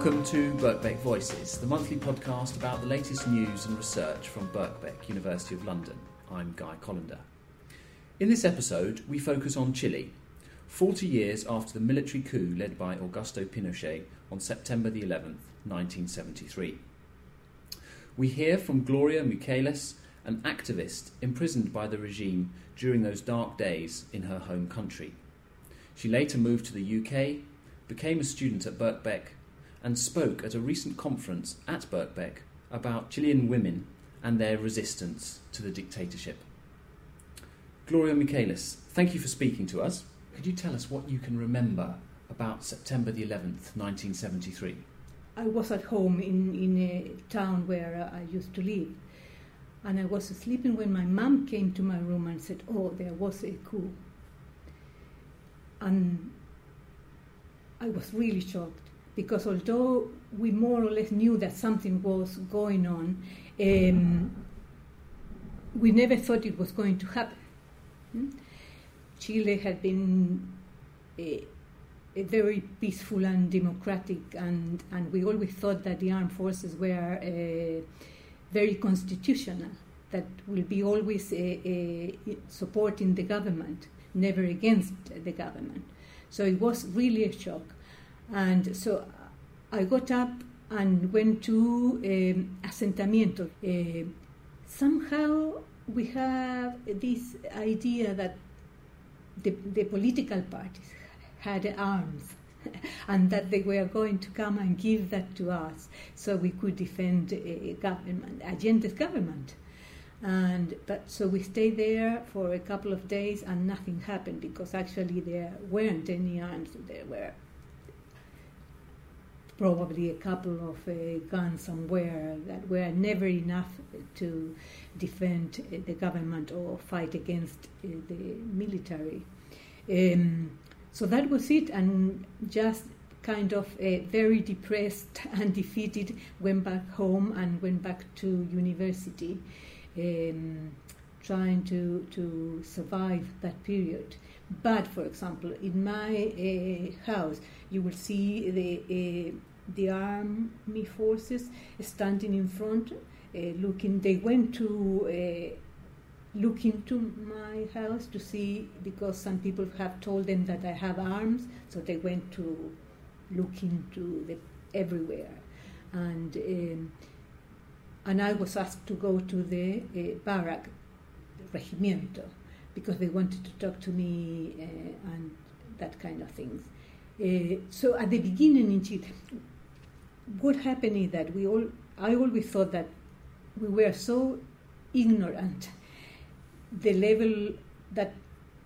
Welcome to Birkbeck Voices, the monthly podcast about the latest news and research from Birkbeck, University of London. I'm Guy Collender. In this episode, we focus on Chile, 40 years after the military coup led by Augusto Pinochet on September the 11th, 1973. We hear from Gloria Michaelis, an activist imprisoned by the regime during those dark days in her home country. She later moved to the UK, became a student at Birkbeck, and spoke at a recent conference at Birkbeck about Chilean women and their resistance to the dictatorship. Gloria Michaelis, thank you for speaking to us. Could you tell us what you can remember about September the 11th, 1973? I was at home in, in a town where I used to live. And I was sleeping when my mom came to my room and said, Oh, there was a coup. And I was really shocked because although we more or less knew that something was going on, um, we never thought it was going to happen. Hmm? Chile had been a, a, very peaceful and democratic, and, and we always thought that the armed forces were uh, very constitutional, that will be always a, a supporting the government, never against the government. So it was really a shock. And so I got up and went to um, asentamiento. Uh, somehow we have this idea that the, the political parties had arms and that they were going to come and give that to us so we could defend a government, Allende's government. And but so we stayed there for a couple of days and nothing happened because actually there weren't any arms. There were probably a couple of uh, guns somewhere that were never enough to defend uh, the government or fight against uh, the military. Um, so that was it, and just kind of uh, very depressed and defeated, went back home and went back to university, um, trying to, to survive that period. But, for example, in my uh, house, you will see the uh, the army forces standing in front, uh, looking. They went to look into my house to see because some people have told them that I have arms, so they went to look into the everywhere, and um, and I was asked to go to the uh, barrack, regimiento, because they wanted to talk to me uh, and that kind of things. Uh, so at the beginning in Chile, what happened is that we all, I always thought that we were so ignorant the level that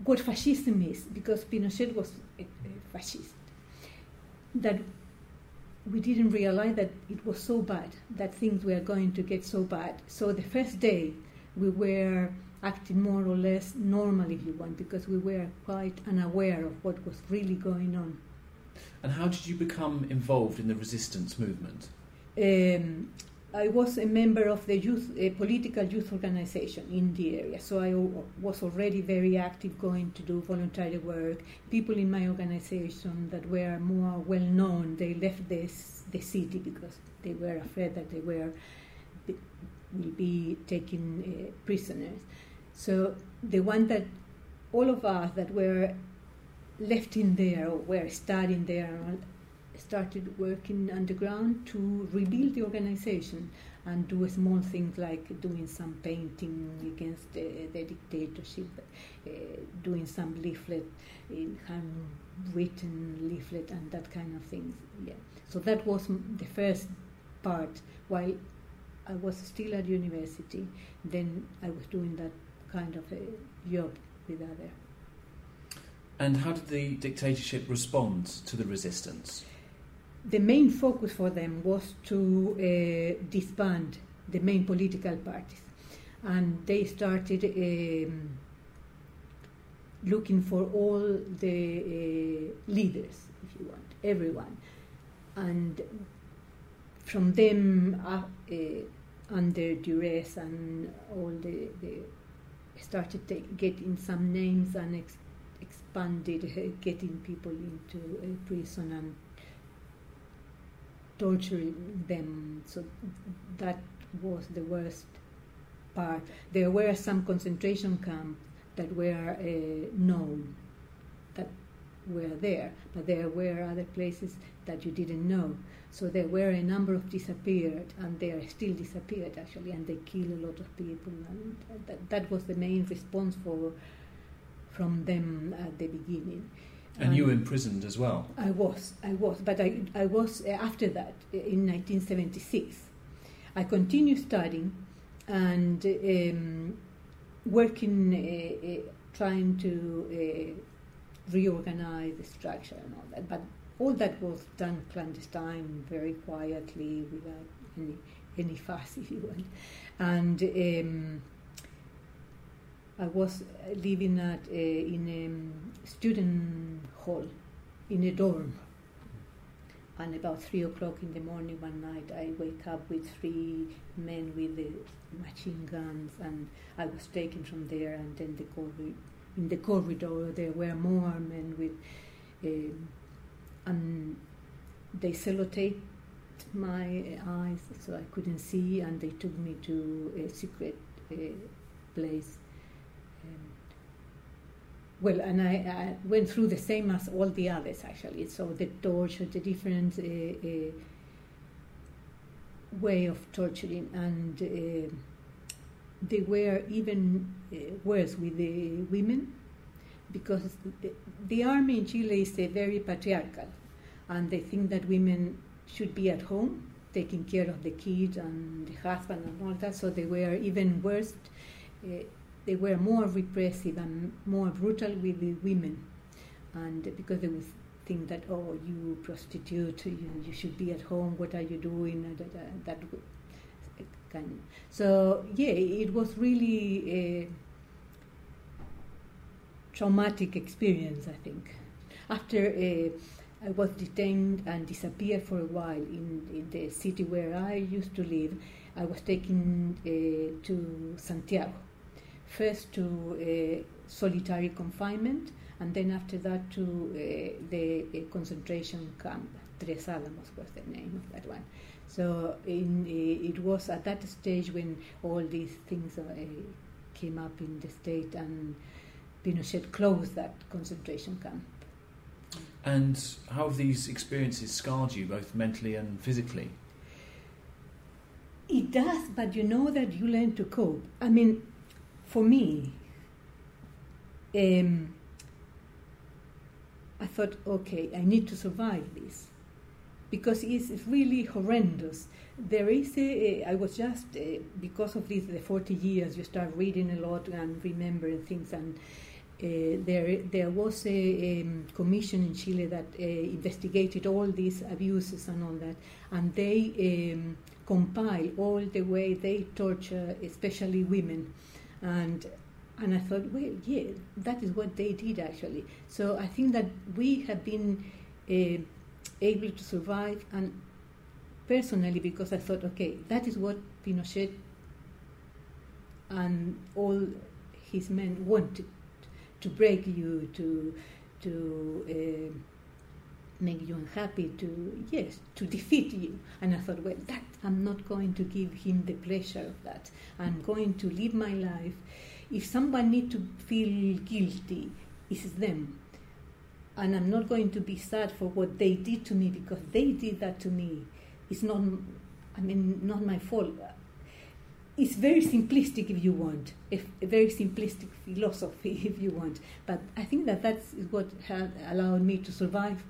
what fascism is, because Pinochet was a, a fascist, that we didn't realize that it was so bad, that things were going to get so bad. So the first day we were acting more or less normal, if you want, because we were quite unaware of what was really going on. And how did you become involved in the resistance movement? Um, I was a member of the youth, a political youth organization in the area, so I was already very active going to do voluntary work. People in my organization that were more well known, they left this, the city because they were afraid that they were will be taken uh, prisoners. So the one that all of us that were left in there or were studying there started working underground to rebuild the organization and do small things like doing some painting against the, the dictatorship, uh, doing some leaflet, in handwritten leaflet, and that kind of things. Yeah. So that was the first part. While I was still at university, then I was doing that kind of a job with other. And how did the dictatorship respond to the resistance? the main focus for them was to uh, disband the main political parties. And they started um, looking for all the uh, leaders, if you want, everyone. And from them, uh under duress and all the, the started getting some names and ex- expanded, uh, getting people into prison and torturing them. So that was the worst part. There were some concentration camps that were uh, known that were there, but there were other places that you didn't know. So there were a number of disappeared, and they are still disappeared actually, and they kill a lot of people. And that, that was the main response for from them at the beginning. And you were imprisoned as well. I was, I was, but I, I was uh, after that uh, in 1976. I continued studying and um, working, uh, uh, trying to uh, reorganize the structure and all that. But all that was done clandestine, very quietly, without any any fuss, if you want. And um, I was living at uh, in a um, student hall in a dorm. And about three o'clock in the morning one night, I wake up with three men with the machine guns, and I was taken from there. And then the corridor, in the corridor, there were more men with, uh, and they sellotaped my eyes so I couldn't see, and they took me to a secret uh, place well, and I, I, went through the same as all the others actually. So the torture, the different uh, uh, way of torturing, and uh, they were even uh, worse with the women because the, the, army in Chile is very patriarchal, and they think that women should be at home taking care of the kids and the husband and all that. So they were even worse uh, they were more repressive and more brutal with the women, and because they would think that oh you prostitute you, you should be at home what are you doing that, that, that so yeah it was really a traumatic experience I think. After uh, I was detained and disappeared for a while in, in the city where I used to live I was taken uh, to Santiago first to uh, solitary confinement, and then after that to uh, the uh, concentration camp. Tres Alamos was the name of that one. So in, it was at that stage when all these things came up in the state, and Pinochet closed that concentration camp. And how have these experiences scarred you, both mentally and physically? It does, but you know that you learn to cope. I mean, for me, um, I thought, okay, I need to survive this because it's really horrendous. There is a, I was just, uh, because of this, the 40 years, you start reading a lot and remembering things. And uh, there, there was a, a um, commission in Chile that uh, investigated all these abuses and all that. And they um, compile all the way they torture, especially women and and I thought, well, yeah, that is what they did actually. So I think that we have been uh, able to survive, and personally, because I thought, okay, that is what Pinochet and all his men wanted to break you, to to uh, make you unhappy, to yes, to defeat you. And I thought, well, that I'm not going to give him the pleasure of that. I'm going to live my life. If someone need to feel guilty, it's them. And I'm not going to be sad for what they did to me because they did that to me. It's not, I mean, not my fault. It's very simplistic if you want, if, a very simplistic philosophy if you want. But I think that that's what allowed me to survive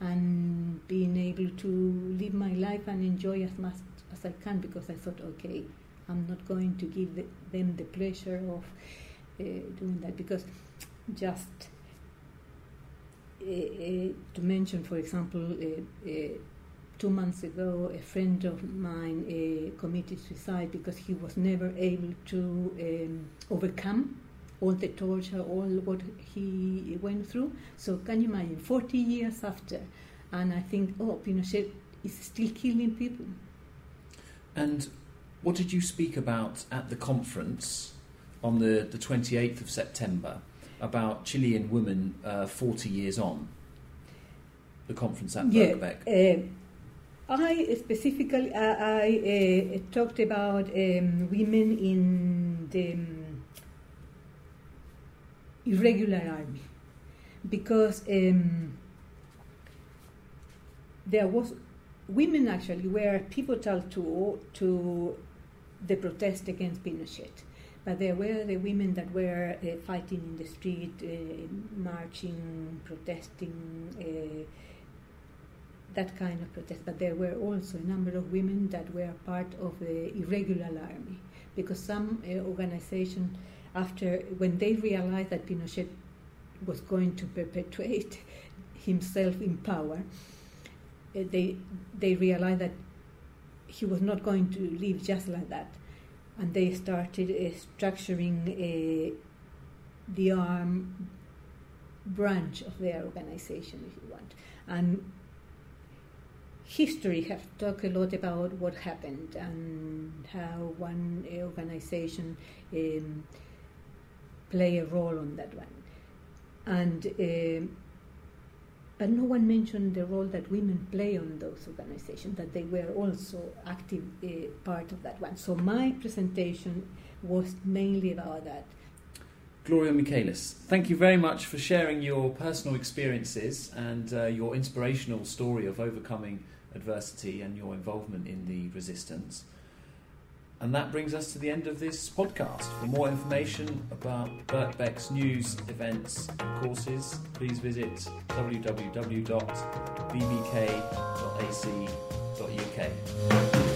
and being able to live my life and enjoy as much as I can because I thought, okay, I'm not going to give the, them the pleasure of uh, doing that. Because just uh, uh, to mention, for example, uh, uh, two months ago, a friend of mine uh, committed suicide because he was never able to um, overcome all the torture, all what he went through. So can you imagine, 40 years after, and I think, oh, Pinochet is still killing people. And what did you speak about at the conference on the, the 28th of September about Chilean women uh, 40 years on? The conference at yeah. Uh, I specifically I, I uh, talked about um, women in the um, irregular army because um, there was women actually were pivotal to to the protest against Pinochet. But there were the women that were uh, fighting in the street, uh, marching, protesting, uh, that kind of protest. But there were also a number of women that were part of the irregular army, because some uh, organization, after when they realized that Pinochet was going to perpetuate himself in power, uh, they they realized that he was not going to leave just like that and they started uh, structuring uh, the arm branch of their organization, if you want. And history has talked a lot about what happened and how one organization um, play a role on that one. And uh, but no one mentioned the role that women play on those organizations, that they were also active uh, part of that one. So my presentation was mainly about that. Gloria Michaelis, thank you very much for sharing your personal experiences and uh, your inspirational story of overcoming adversity and your involvement in the resistance. And that brings us to the end of this podcast. For more information about Birkbeck's news, events, and courses, please visit www.bbk.ac.uk.